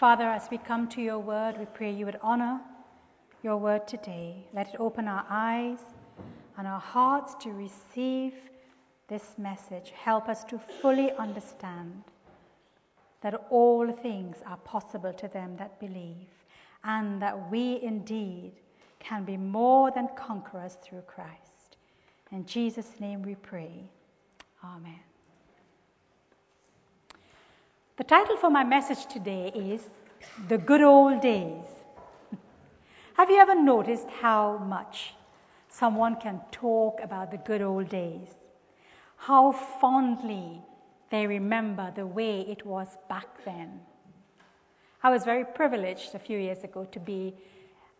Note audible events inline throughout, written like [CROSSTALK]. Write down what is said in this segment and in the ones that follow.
Father, as we come to your word, we pray you would honor your word today. Let it open our eyes and our hearts to receive this message. Help us to fully understand that all things are possible to them that believe, and that we indeed can be more than conquerors through Christ. In Jesus' name we pray. Amen. The title for my message today is The Good Old Days. [LAUGHS] Have you ever noticed how much someone can talk about the good old days? How fondly they remember the way it was back then. I was very privileged a few years ago to be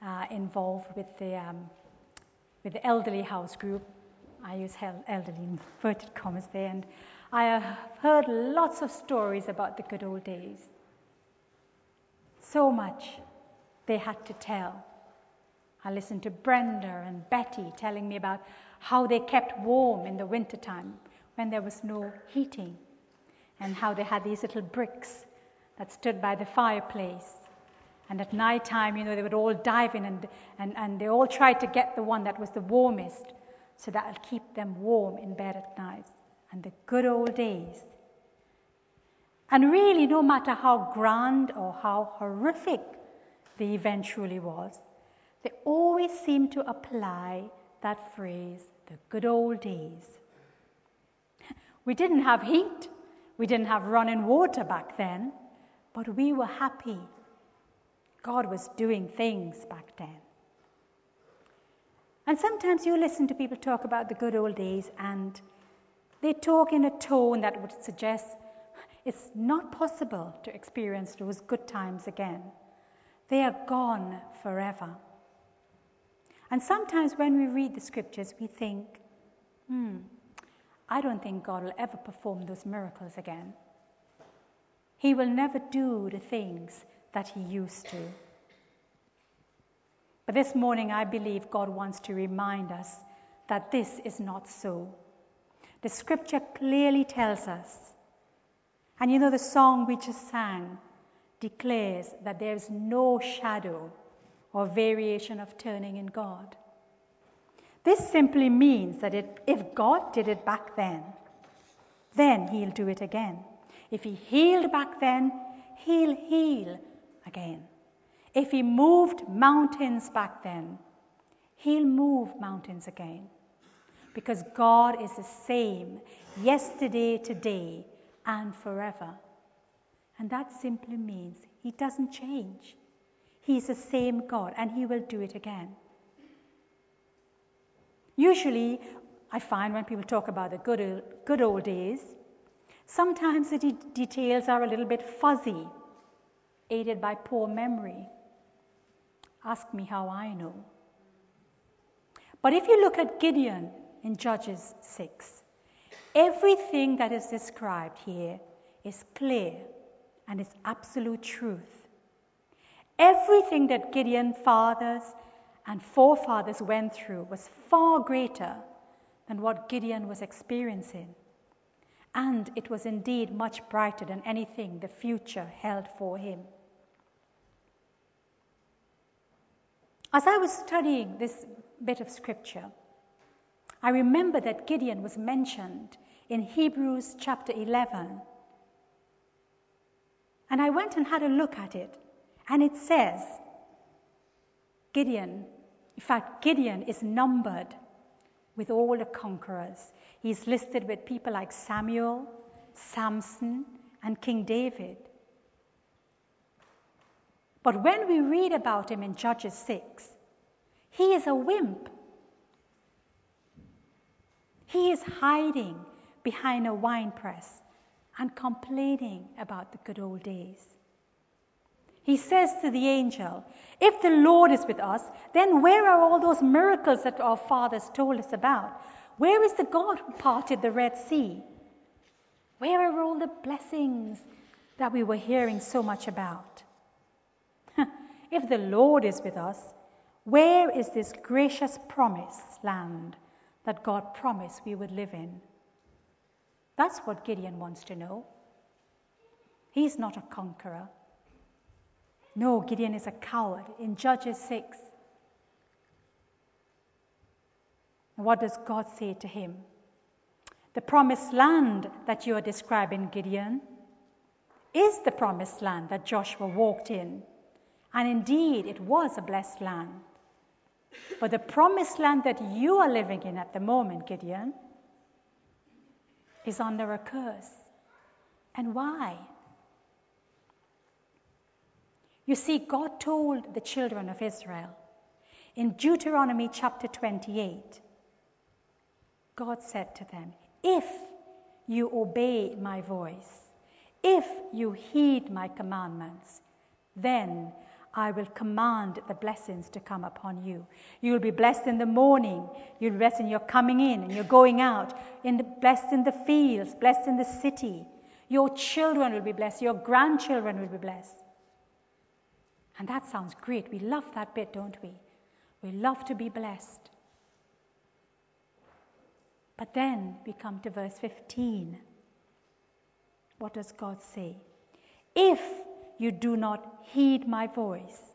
uh, involved with the, um, with the elderly house group. I use elderly inverted commas there, and I have heard lots of stories about the good old days. So much they had to tell. I listened to Brenda and Betty telling me about how they kept warm in the wintertime when there was no heating, and how they had these little bricks that stood by the fireplace. And at night time, you know, they would all dive in and, and, and they all tried to get the one that was the warmest so that would keep them warm in bed at night and the good old days. And really, no matter how grand or how horrific the event truly was, they always seem to apply that phrase, the good old days. We didn't have heat, we didn't have running water back then, but we were happy. God was doing things back then. And sometimes you listen to people talk about the good old days and they talk in a tone that would suggest it's not possible to experience those good times again. They are gone forever. And sometimes when we read the scriptures, we think, hmm, I don't think God will ever perform those miracles again. He will never do the things that He used to. But this morning, I believe God wants to remind us that this is not so. The scripture clearly tells us. And you know, the song we just sang declares that there is no shadow or variation of turning in God. This simply means that it, if God did it back then, then He'll do it again. If He healed back then, He'll heal again. If He moved mountains back then, He'll move mountains again because God is the same yesterday, today, and forever. And that simply means He doesn't change. He's the same God, and He will do it again. Usually, I find when people talk about the good old, good old days, sometimes the de- details are a little bit fuzzy, aided by poor memory. Ask me how I know. But if you look at Gideon in Judges 6. Everything that is described here is clear and is absolute truth. Everything that Gideon's fathers and forefathers went through was far greater than what Gideon was experiencing. And it was indeed much brighter than anything the future held for him. As I was studying this bit of scripture, I remember that Gideon was mentioned in Hebrews chapter 11. And I went and had a look at it, and it says, Gideon, in fact, Gideon is numbered with all the conquerors. He's listed with people like Samuel, Samson, and King David. But when we read about him in Judges 6, he is a wimp. He is hiding behind a wine press and complaining about the good old days. He says to the angel, If the Lord is with us, then where are all those miracles that our fathers told us about? Where is the God who parted the Red Sea? Where are all the blessings that we were hearing so much about? [LAUGHS] if the Lord is with us, where is this gracious promised land that God promised we would live in. That's what Gideon wants to know. He's not a conqueror. No, Gideon is a coward. In Judges 6, what does God say to him? The promised land that you are describing, Gideon, is the promised land that Joshua walked in. And indeed, it was a blessed land. But the promised land that you are living in at the moment, Gideon, is under a curse. And why? You see, God told the children of Israel in Deuteronomy chapter 28, God said to them, If you obey my voice, if you heed my commandments, then I will command the blessings to come upon you. You will be blessed in the morning. You'll be blessed in your coming in and your going out. In the, blessed in the fields, blessed in the city. Your children will be blessed. Your grandchildren will be blessed. And that sounds great. We love that bit, don't we? We love to be blessed. But then we come to verse 15. What does God say? If you do not heed my voice,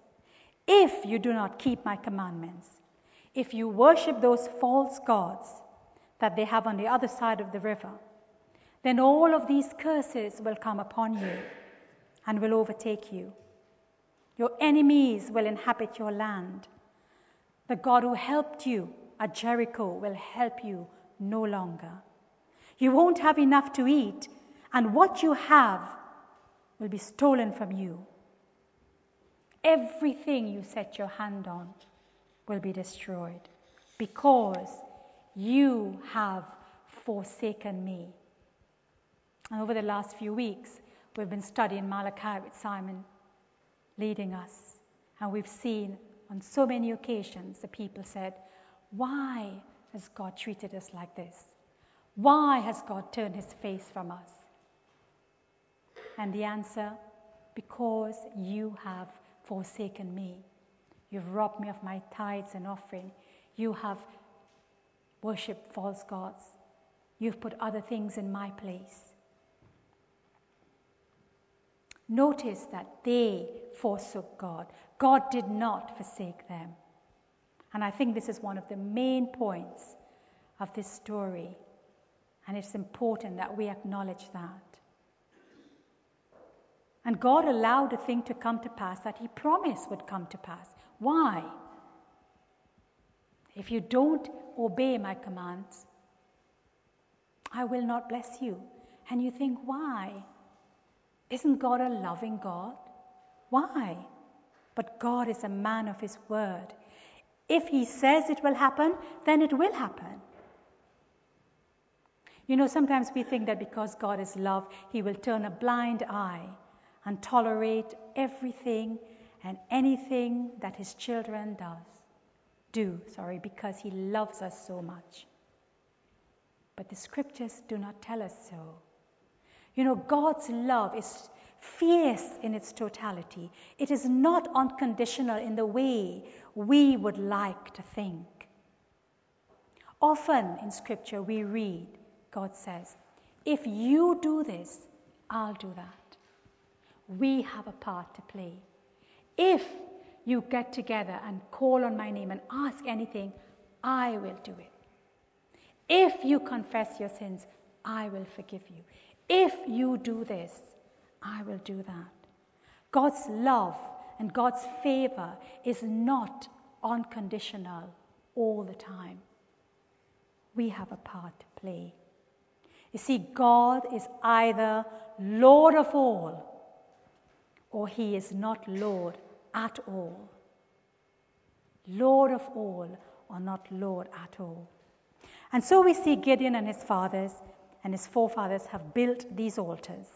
if you do not keep my commandments, if you worship those false gods that they have on the other side of the river, then all of these curses will come upon you and will overtake you. Your enemies will inhabit your land. The God who helped you at Jericho will help you no longer. You won't have enough to eat, and what you have will be stolen from you. Everything you set your hand on will be destroyed because you have forsaken me. And over the last few weeks, we've been studying Malachi with Simon leading us. And we've seen on so many occasions the people said, Why has God treated us like this? Why has God turned his face from us? And the answer, because you have forsaken me. You've robbed me of my tithes and offering. You have worshipped false gods. You've put other things in my place. Notice that they forsook God. God did not forsake them. And I think this is one of the main points of this story. And it's important that we acknowledge that. And God allowed a thing to come to pass that He promised would come to pass. Why? If you don't obey my commands, I will not bless you. And you think, why? Isn't God a loving God? Why? But God is a man of His word. If He says it will happen, then it will happen. You know, sometimes we think that because God is love, He will turn a blind eye and tolerate everything and anything that his children does. Do sorry because he loves us so much. But the scriptures do not tell us so. You know god's love is fierce in its totality. It is not unconditional in the way we would like to think. Often in scripture we read god says if you do this i'll do that we have a part to play. If you get together and call on my name and ask anything, I will do it. If you confess your sins, I will forgive you. If you do this, I will do that. God's love and God's favor is not unconditional all the time. We have a part to play. You see, God is either Lord of all or he is not Lord at all. Lord of all, or not Lord at all. And so we see Gideon and his fathers and his forefathers have built these altars.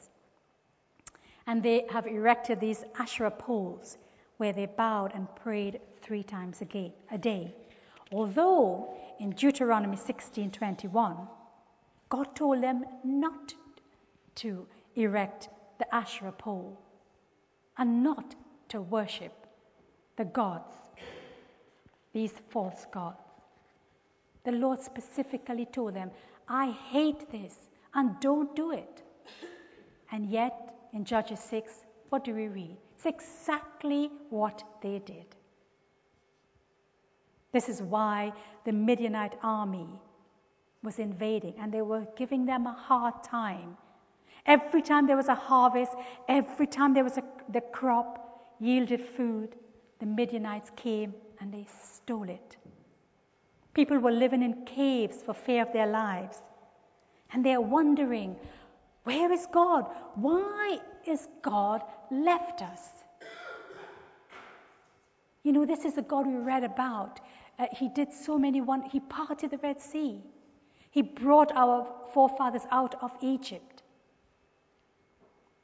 And they have erected these Asherah poles where they bowed and prayed three times a day. Although in Deuteronomy 16:21, God told them not to erect the Asherah pole and not to worship the gods, these false gods. The Lord specifically told them, I hate this and don't do it. And yet, in Judges 6, what do we read? It's exactly what they did. This is why the Midianite army was invading and they were giving them a hard time. Every time there was a harvest, every time there was a, the crop yielded food, the Midianites came and they stole it. People were living in caves for fear of their lives. And they're wondering, where is God? Why is God left us? You know, this is the God we read about. Uh, he did so many one. He parted the Red Sea. He brought our forefathers out of Egypt.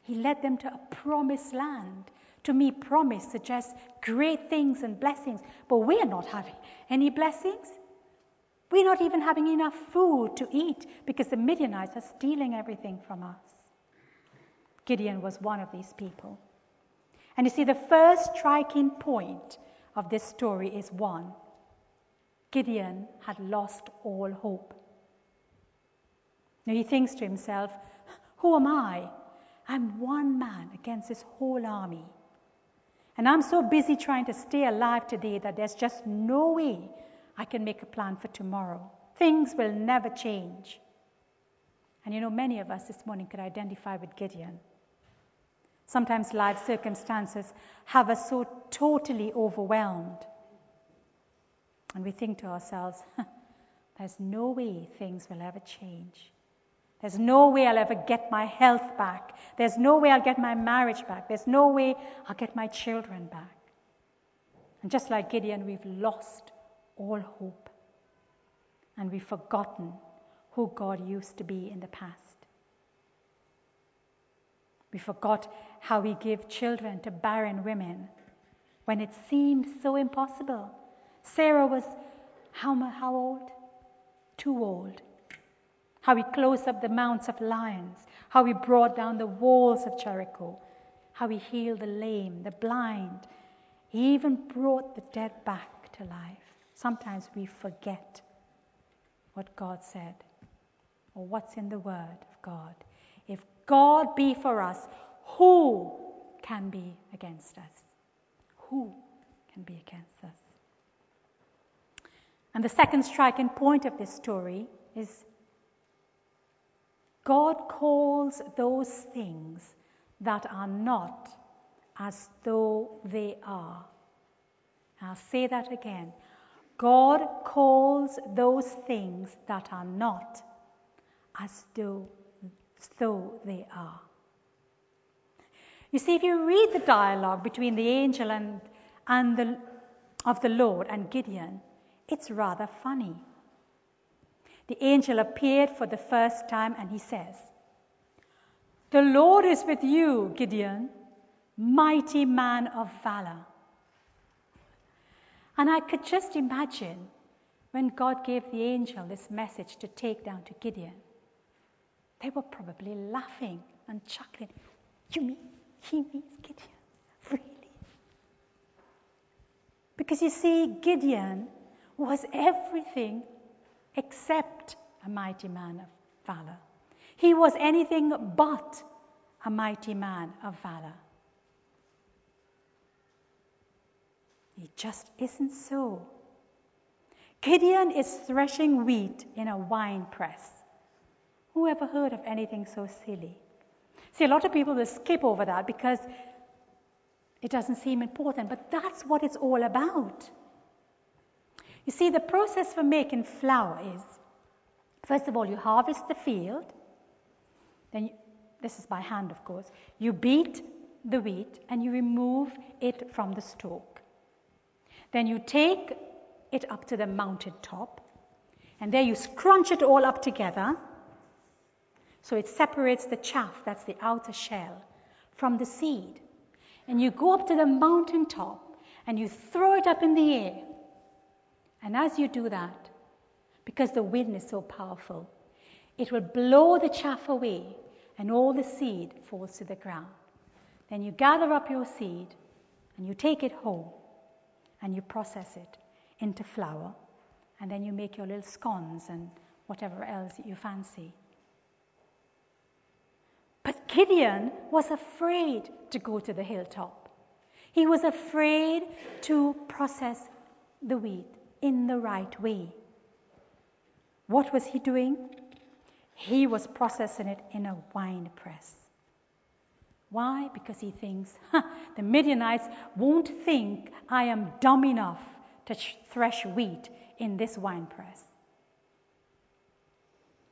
He led them to a promised land. To me, promise suggests great things and blessings, but we are not having any blessings. We're not even having enough food to eat because the Midianites are stealing everything from us. Gideon was one of these people. And you see, the first striking point of this story is one Gideon had lost all hope. Now he thinks to himself, Who am I? I'm one man against this whole army. And I'm so busy trying to stay alive today that there's just no way I can make a plan for tomorrow. Things will never change. And you know, many of us this morning could identify with Gideon. Sometimes life circumstances have us so totally overwhelmed. And we think to ourselves, [LAUGHS] there's no way things will ever change. There's no way I'll ever get my health back. There's no way I'll get my marriage back. There's no way I'll get my children back. And just like Gideon, we've lost all hope. And we've forgotten who God used to be in the past. We forgot how we give children to barren women when it seemed so impossible. Sarah was how, how old? Too old how he closed up the mounts of lions, how he brought down the walls of Jericho, how he healed the lame, the blind. He even brought the dead back to life. Sometimes we forget what God said or what's in the Word of God. If God be for us, who can be against us? Who can be against us? And the second striking point of this story is God calls those things that are not as though they are. I'll say that again. God calls those things that are not as though, as though they are. You see, if you read the dialogue between the angel and, and the, of the Lord and Gideon, it's rather funny. The angel appeared for the first time and he says, The Lord is with you, Gideon, mighty man of valor. And I could just imagine when God gave the angel this message to take down to Gideon, they were probably laughing and chuckling. You mean he means Gideon? Really? Because you see, Gideon was everything except a mighty man of valor. He was anything but a mighty man of valor. He just isn't so. Gideon is threshing wheat in a wine press. Who ever heard of anything so silly? See, a lot of people will skip over that because it doesn't seem important, but that's what it's all about. You see, the process for making flour is first of all, you harvest the field, then you, this is by hand, of course. You beat the wheat and you remove it from the stalk. Then you take it up to the mounted top, and there you scrunch it all up together so it separates the chaff, that's the outer shell, from the seed. And you go up to the mountain top and you throw it up in the air and as you do that, because the wind is so powerful, it will blow the chaff away and all the seed falls to the ground. Then you gather up your seed and you take it home and you process it into flour and then you make your little scones and whatever else you fancy. But Gideon was afraid to go to the hilltop. He was afraid to process the wheat in the right way. What was he doing? He was processing it in a wine press. Why? Because he thinks, the Midianites won't think I am dumb enough to thresh wheat in this wine press.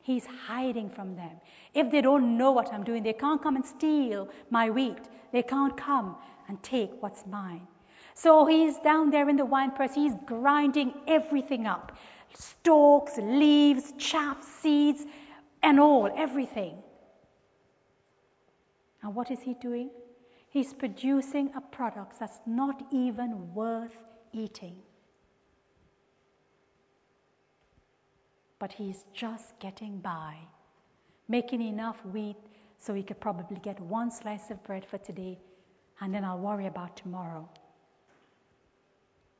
He's hiding from them. If they don't know what I'm doing, they can't come and steal my wheat. They can't come and take what's mine. So he's down there in the wine press. He's grinding everything up stalks, leaves, chaff, seeds, and all, everything. And what is he doing? He's producing a product that's not even worth eating. But he's just getting by, making enough wheat so he could probably get one slice of bread for today, and then I'll worry about tomorrow.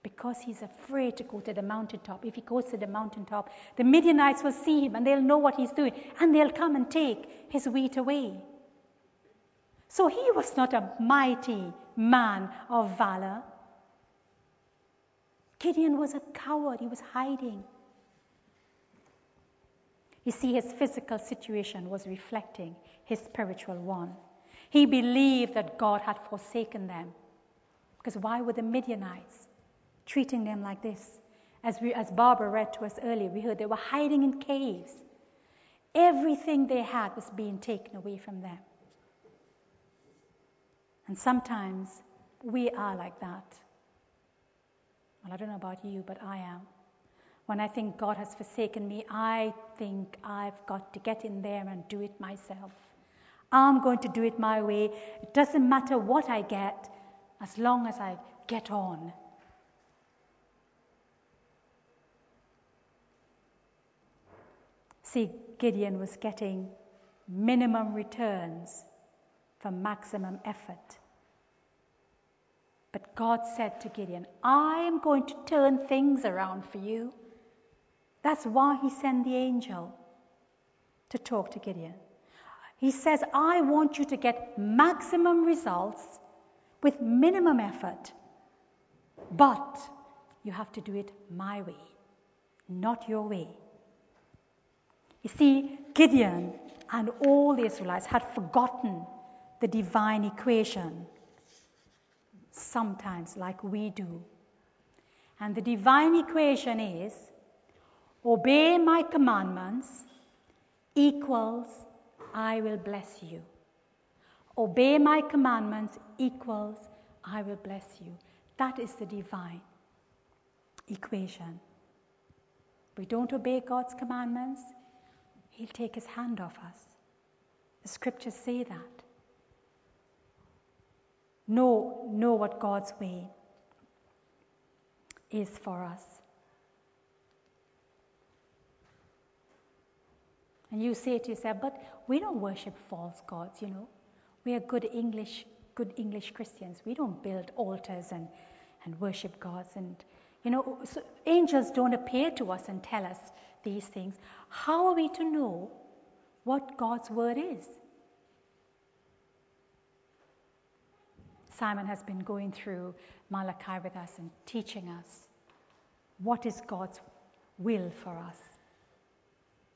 Because he's afraid to go to the mountaintop. If he goes to the mountaintop, the Midianites will see him and they'll know what he's doing, and they'll come and take his wheat away. So he was not a mighty man of valor. Gideon was a coward, he was hiding. You see, his physical situation was reflecting his spiritual one. He believed that God had forsaken them. Because why were the Midianites treating them like this? As, we, as Barbara read to us earlier, we heard they were hiding in caves. Everything they had was being taken away from them. And sometimes we are like that. Well, I don't know about you, but I am. When I think God has forsaken me, I think I've got to get in there and do it myself. I'm going to do it my way. It doesn't matter what I get as long as I get on. See, Gideon was getting minimum returns for maximum effort. But God said to Gideon, I am going to turn things around for you. That's why he sent the angel to talk to Gideon. He says, I want you to get maximum results with minimum effort, but you have to do it my way, not your way. You see, Gideon and all the Israelites had forgotten the divine equation, sometimes like we do. And the divine equation is obey my commandments equals I will bless you. Obey my commandments equals I will bless you. That is the divine equation. We don't obey God's commandments, He'll take His hand off us. The scriptures say that. Know, know what God's way is for us. And you say to yourself, but we don't worship false gods, you know. We are good English, good English Christians. We don't build altars and, and worship gods. And, you know, so angels don't appear to us and tell us these things. How are we to know what God's word is? Simon has been going through Malachi with us and teaching us what is God's will for us,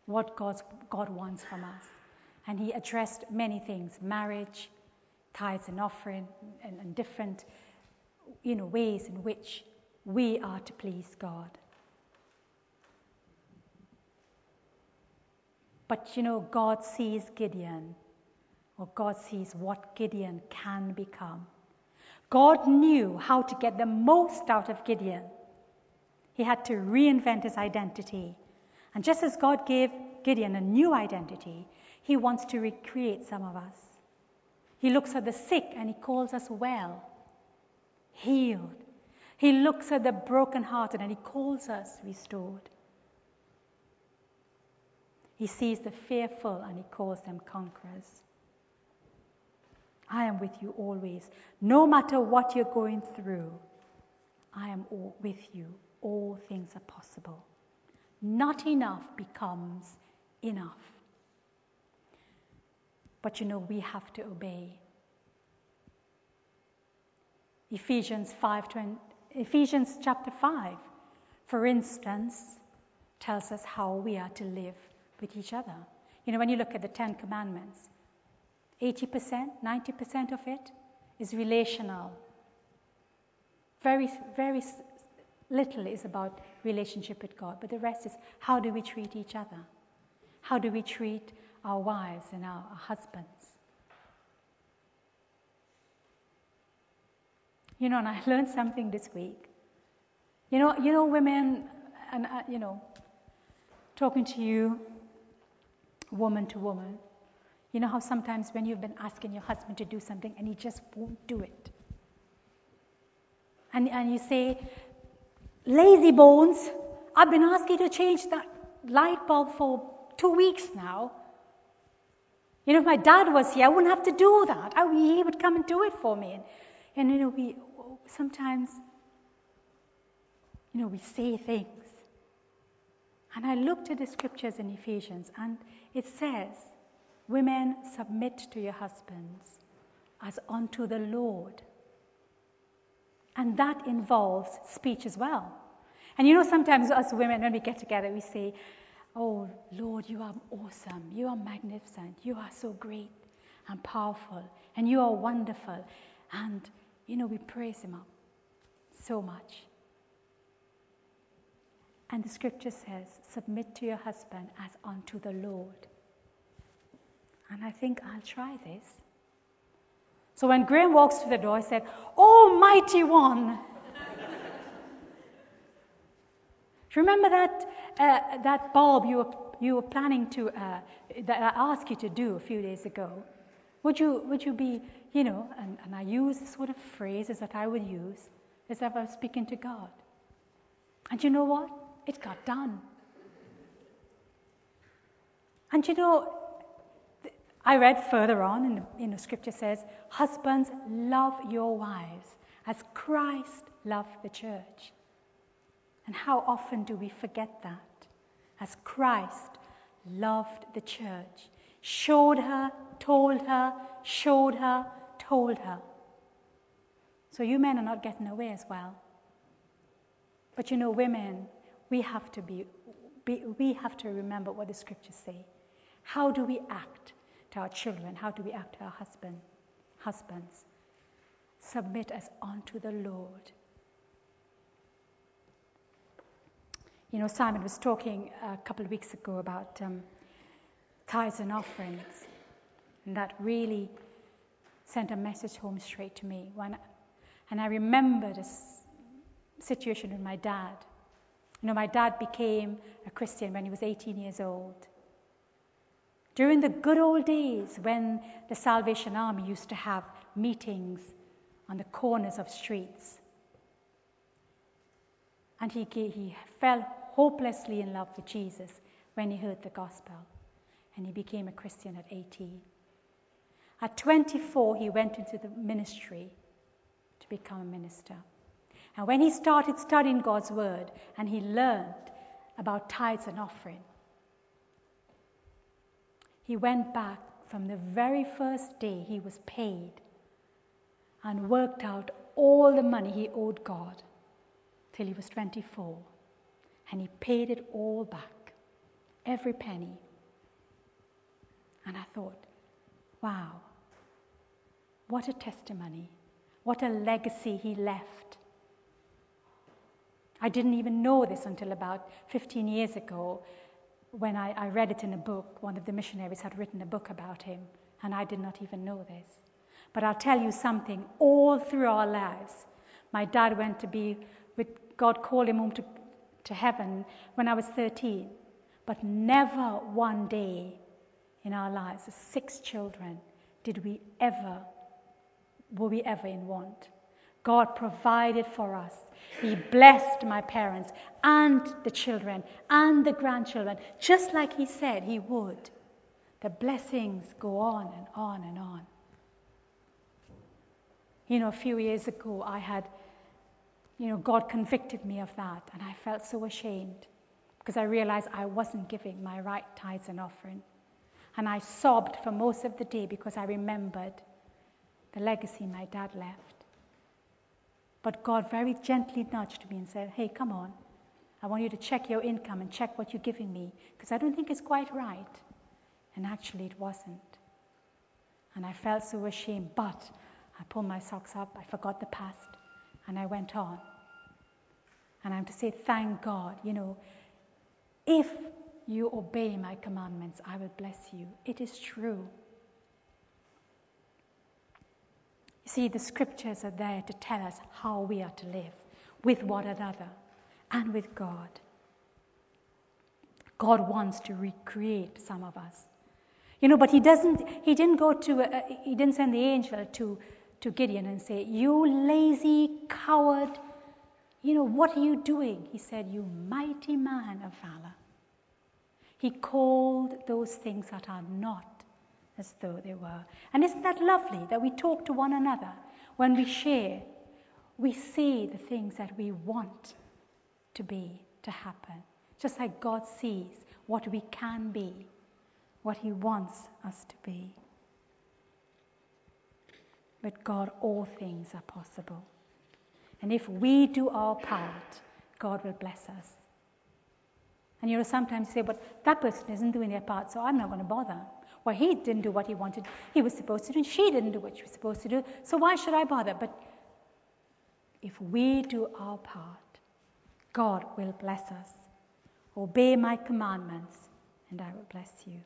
what God's, God wants from us. And he addressed many things marriage, tithes and offering, and, and different you know, ways in which we are to please God. But you know, God sees Gideon, or God sees what Gideon can become. God knew how to get the most out of Gideon. He had to reinvent his identity. And just as God gave Gideon a new identity, he wants to recreate some of us. He looks at the sick and he calls us well, healed. He looks at the brokenhearted and he calls us restored. He sees the fearful and he calls them conquerors. I am with you always. No matter what you're going through, I am with you. All things are possible. Not enough becomes enough. But you know, we have to obey. Ephesians 5, 20, Ephesians chapter 5, for instance, tells us how we are to live with each other. You know, when you look at the Ten Commandments, 80%, 90% of it is relational. Very, very little is about relationship with God, but the rest is how do we treat each other? How do we treat our wives and our, our husbands? You know, and I [LAUGHS] learned something this week. You know, you know, women, and uh, you know, talking to you, woman to woman. You know how sometimes when you've been asking your husband to do something and he just won't do it, and and you say, "Lazy bones, I've been asking you to change that light bulb for two weeks now." You know, if my dad was here, I wouldn't have to do that. I, he would come and do it for me. And, and you know, we sometimes, you know, we say things. And I looked at the scriptures in Ephesians, and it says, Women, submit to your husbands as unto the Lord. And that involves speech as well. And you know, sometimes us women, when we get together, we say, Oh, Lord, you are awesome. You are magnificent. You are so great and powerful. And you are wonderful. And you know, we praise Him up so much. And the scripture says, submit to your husband as unto the Lord. And I think I'll try this. So when Graham walks through the door, I said, Oh, mighty one. Remember that, uh, that bulb you were, you were planning to, uh, that I asked you to do a few days ago? Would you, would you be you know, and, and I use the sort of phrases that I would use as if I was speaking to God. And you know what? It got done. And you know, I read further on and the, in the scripture says, Husbands, love your wives as Christ loved the church. And how often do we forget that? As Christ loved the church, showed her, told her, showed her, told her. So you men are not getting away as well. But you know, women, we have to be, be, we have to remember what the scriptures say. How do we act to our children? How do we act to our husband, husbands? Submit us unto the Lord. You know, Simon was talking a couple of weeks ago about um, tithes and offerings, and that really sent a message home straight to me. When, and I remember this situation with my dad. You know, my dad became a Christian when he was 18 years old. During the good old days when the Salvation Army used to have meetings on the corners of streets. And he, he fell hopelessly in love with Jesus when he heard the gospel. And he became a Christian at 18. At 24, he went into the ministry to become a minister. And when he started studying God's word and he learned about tithes and offering, he went back from the very first day he was paid and worked out all the money he owed God till he was 24. And he paid it all back, every penny. And I thought, wow, what a testimony. What a legacy he left. I didn't even know this until about 15 years ago when I, I, read it in a book. One of the missionaries had written a book about him, and I did not even know this. But I'll tell you something all through our lives, my dad went to be with God, called him home to, to heaven when I was 13. But never one day in our lives, as six children, did we ever were we ever in want. God provided for us. He blessed my parents and the children and the grandchildren, just like He said He would. The blessings go on and on and on. You know, a few years ago, I had, you know, God convicted me of that, and I felt so ashamed because I realized I wasn't giving my right tithes and offering. And I sobbed for most of the day because I remembered the legacy my dad left. But God very gently nudged me and said, Hey, come on. I want you to check your income and check what you're giving me because I don't think it's quite right. And actually, it wasn't. And I felt so ashamed, but I pulled my socks up, I forgot the past, and I went on. And I'm to say, thank God, you know, if you obey my commandments, I will bless you. It is true. You see, the scriptures are there to tell us how we are to live with one another and with God. God wants to recreate some of us. You know, but he doesn't, he didn't go to, uh, he didn't send the angel to, to Gideon and say, You lazy coward, you know, what are you doing? He said, You mighty man of valor. He called those things that are not as though they were. And isn't that lovely that we talk to one another when we share? We see the things that we want to be, to happen, just like God sees what we can be what He wants us to be. With God, all things are possible. And if we do our part, God will bless us. And you know, sometimes you say, but that person isn't doing their part, so I'm not going to bother. Well, he didn't do what he wanted, he was supposed to do, and she didn't do what she was supposed to do, so why should I bother? But if we do our part, God will bless us. Obey my commandments, and I will bless you.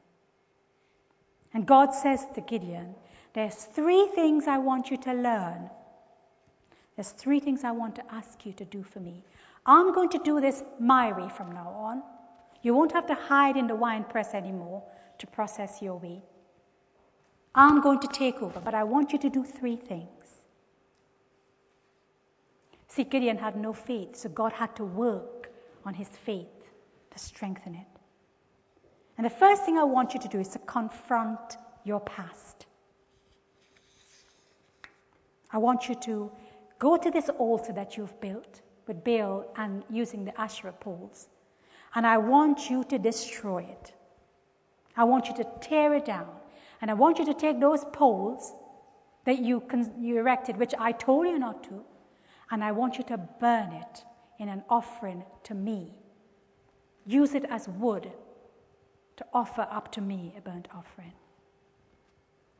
And God says to Gideon, There's three things I want you to learn. There's three things I want to ask you to do for me. I'm going to do this my way from now on. You won't have to hide in the wine press anymore to process your way. I'm going to take over, but I want you to do three things. See, Gideon had no faith, so God had to work on his faith to strengthen it. And the first thing I want you to do is to confront your past. I want you to go to this altar that you've built with Baal and using the Asherah poles. And I want you to destroy it. I want you to tear it down. And I want you to take those poles that you, you erected, which I told you not to, and I want you to burn it in an offering to me. Use it as wood to offer up to me a burnt offering.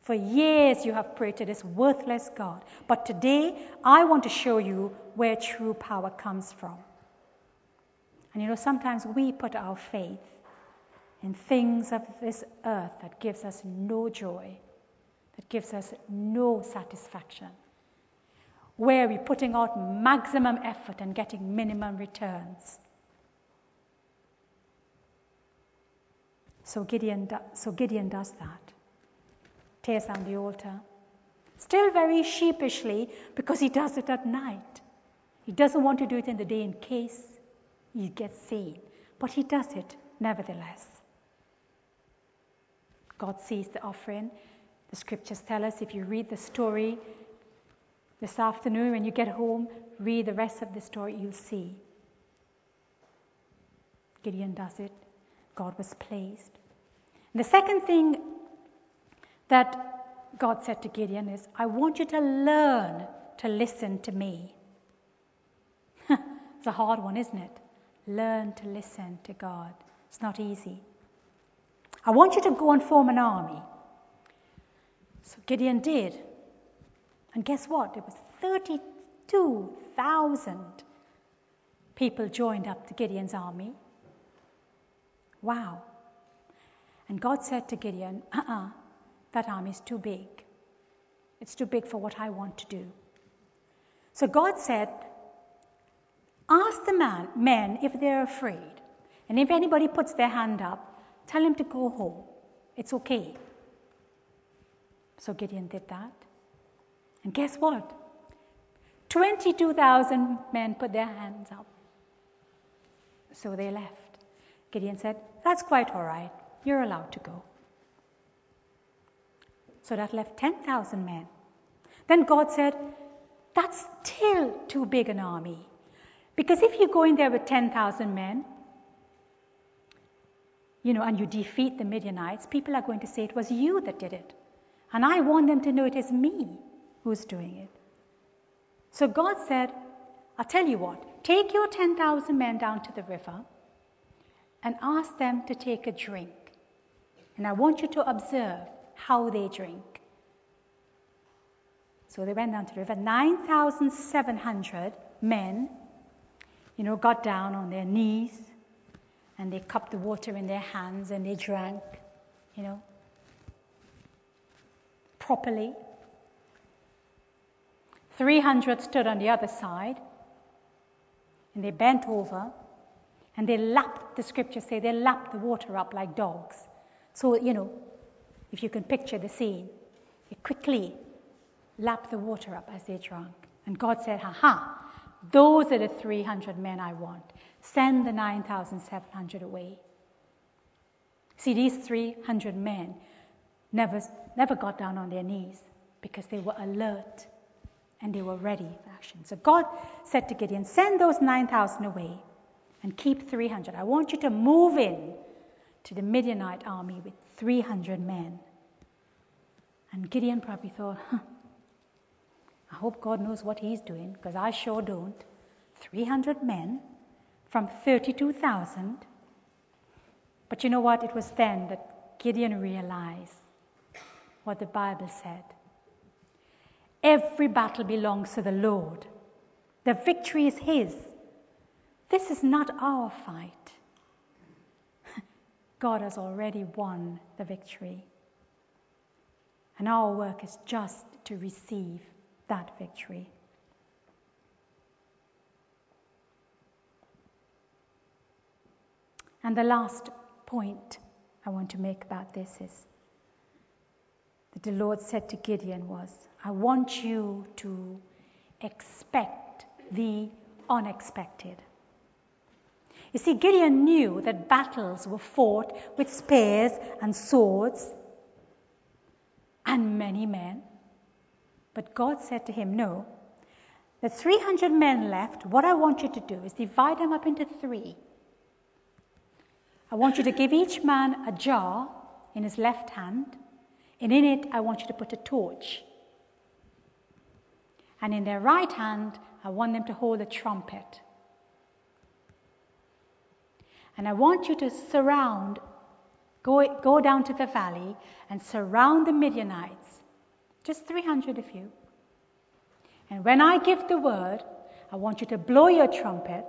For years you have prayed to this worthless God, but today I want to show you where true power comes from. And you know, sometimes we put our faith in things of this earth that gives us no joy, that gives us no satisfaction, where we're putting out maximum effort and getting minimum returns. So Gideon, so Gideon does that. Tears down the altar. Still very sheepishly because he does it at night. He doesn't want to do it in the day in case he gets seen. But he does it nevertheless. God sees the offering. The scriptures tell us if you read the story this afternoon when you get home, read the rest of the story, you'll see. Gideon does it. God was pleased. The second thing that God said to Gideon is, I want you to learn to listen to me. [LAUGHS] it's a hard one, isn't it? Learn to listen to God. It's not easy. I want you to go and form an army. So Gideon did. And guess what? It was 32,000 people joined up to Gideon's army. Wow. And God said to Gideon, uh uh-uh, uh that army is too big. It's too big for what I want to do. So God said, Ask the man, men if they're afraid. And if anybody puts their hand up, tell him to go home. It's okay. So Gideon did that. And guess what? 22,000 men put their hands up. So they left. Gideon said, That's quite all right. You're allowed to go. So that left 10,000 men. Then God said, That's still too big an army. Because if you go in there with 10,000 men, you know, and you defeat the Midianites, people are going to say it was you that did it. And I want them to know it is me who's doing it. So God said, I'll tell you what, take your 10,000 men down to the river and ask them to take a drink. And I want you to observe how they drink. So they went down to the river. 9,700 men, you know, got down on their knees and they cupped the water in their hands and they drank, you know, properly. 300 stood on the other side and they bent over and they lapped, the scriptures say, they lapped the water up like dogs. So, you know, if you can picture the scene, they quickly lapped the water up as they drank. And God said, Ha ha, those are the 300 men I want. Send the 9,700 away. See, these 300 men never, never got down on their knees because they were alert and they were ready for action. So God said to Gideon, Send those 9,000 away and keep 300. I want you to move in to the Midianite army with 300 men. And Gideon probably thought, huh, I hope God knows what he's doing because I sure don't. 300 men from 32,000. But you know what? It was then that Gideon realized what the Bible said. Every battle belongs to the Lord. The victory is His. This is not our fight. [LAUGHS] God has already won the victory. And our work is just to receive that victory. And the last point I want to make about this is that the Lord said to Gideon was, I want you to expect the unexpected. You see, Gideon knew that battles were fought with spears and swords and many men. But God said to him, No, the 300 men left. What I want you to do is divide them up into three. I want you to give each man a jar in his left hand, and in it, I want you to put a torch. And in their right hand, I want them to hold a trumpet. And I want you to surround, go, go down to the valley and surround the Midianites, just 300 of you. And when I give the word, I want you to blow your trumpet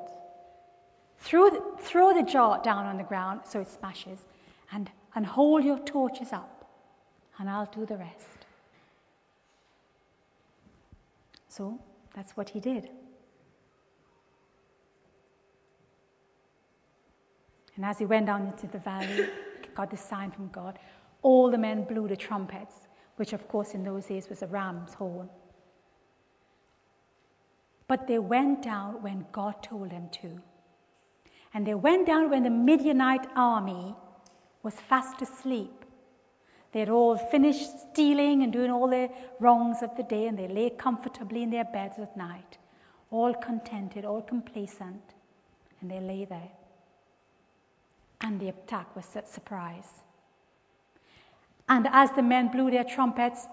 Throw the, throw the jar down on the ground so it smashes and, and hold your torches up, and I'll do the rest. So that's what he did. And as he went down into the valley, [COUGHS] got the sign from God, all the men blew the trumpets, which of course in those days was a ram's horn. But they went down when God told them to. And they went down when the Midianite army was fast asleep. They had all finished stealing and doing all their wrongs of the day, and they lay comfortably in their beds at night, all contented, all complacent, and they lay there. And the attack was a surprise. And as the men blew their trumpets,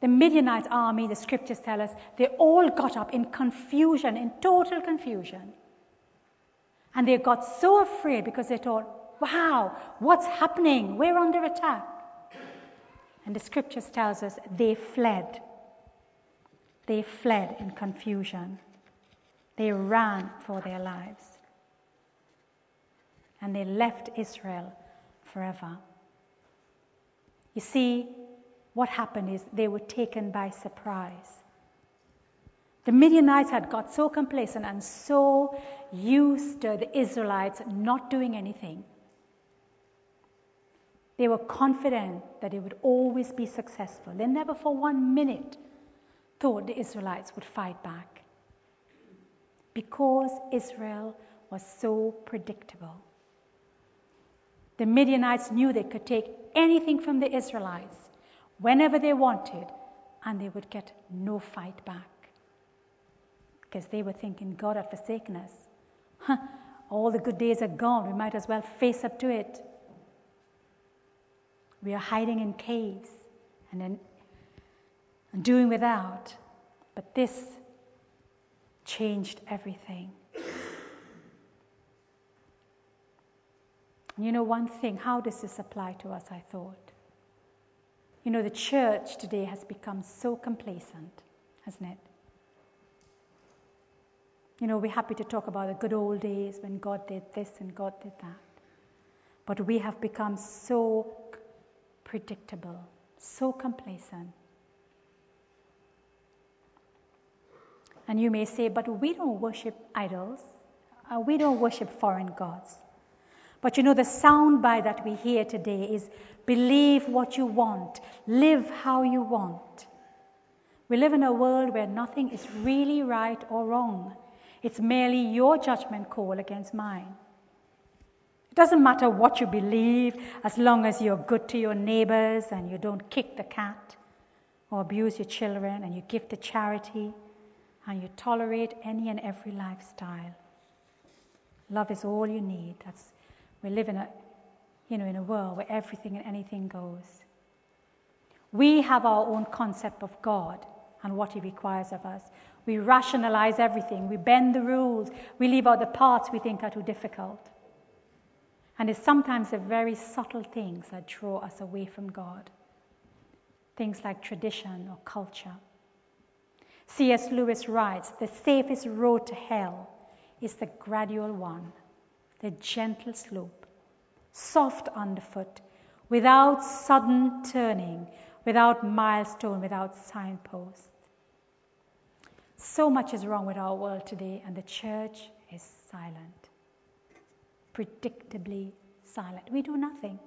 the Midianite army, the scriptures tell us, they all got up in confusion, in total confusion. And they got so afraid because they thought, wow, what's happening? We're under attack. And the scriptures tells us they fled. They fled in confusion. They ran for their lives. And they left Israel forever. You see, what happened is they were taken by surprise. The Midianites had got so complacent and so used to the Israelites not doing anything. They were confident that they would always be successful. They never for one minute thought the Israelites would fight back. Because Israel was so predictable. The Midianites knew they could take anything from the Israelites whenever they wanted, and they would get no fight back because they were thinking God had forsaken us. Huh, all the good days are gone. We might as well face up to it. We are hiding in caves and and doing without. But this changed everything. You know, one thing, how does this apply to us? I thought. You know, the church today has become so complacent, hasn't it? You know, we're happy to talk about the good old days when God did this and God did that. But we have become so predictable, so complacent. And you may say, but we don't worship idols, uh, we don't worship foreign gods. But you know, the soundbite that we hear today is believe what you want, live how you want. We live in a world where nothing is really right or wrong. It's merely your judgment call against mine. It doesn't matter what you believe as long as you're good to your neighbors and you don't kick the cat or abuse your children and you give to charity and you tolerate any and every lifestyle. Love is all you need. That's we live in a, you know, in a world where everything and anything goes. We have our own concept of God and what He requires of us. We rationalize everything. We bend the rules. We leave out the parts we think are too difficult. And it's sometimes the very subtle things that draw us away from God. Things like tradition or culture. C.S. Lewis writes The safest road to hell is the gradual one the gentle slope, soft underfoot, without sudden turning, without milestone, without signpost. So much is wrong with our world today, and the church is silent. Predictably silent. We do nothing.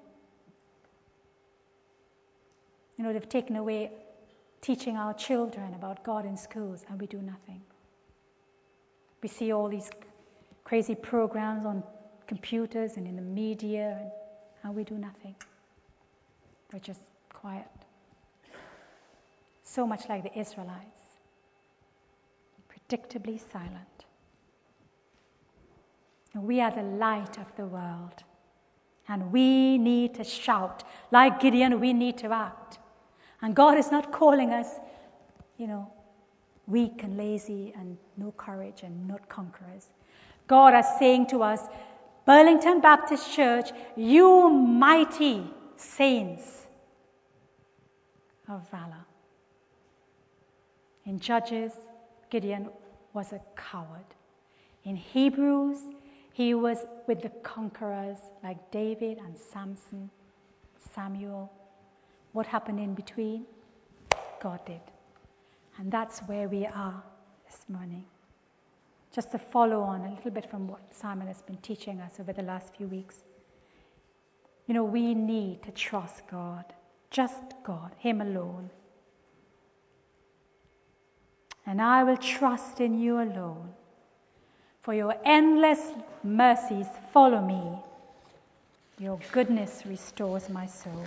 You know, they've taken away teaching our children about God in schools, and we do nothing. We see all these crazy programs on computers and in the media, and, we do nothing. We're just quiet. So much like the Israelites, predictably silent. we are the light of the world. And we need to shout. Like Gideon, we need to act. And God is not calling us, you know, weak and lazy and no courage and not conquerors. God is saying to us, Burlington Baptist Church, you mighty saints of valor. In Judges, Gideon was a coward. In Hebrews, he was with the conquerors like David and Samson, Samuel. What happened in between? God did. And that's where we are this morning just to follow on a little bit from what Simon has been teaching us over the last few weeks. You know, we need to trust God, just God, Him alone. And I will trust in you alone. For your endless mercies follow me. Your goodness restores my soul.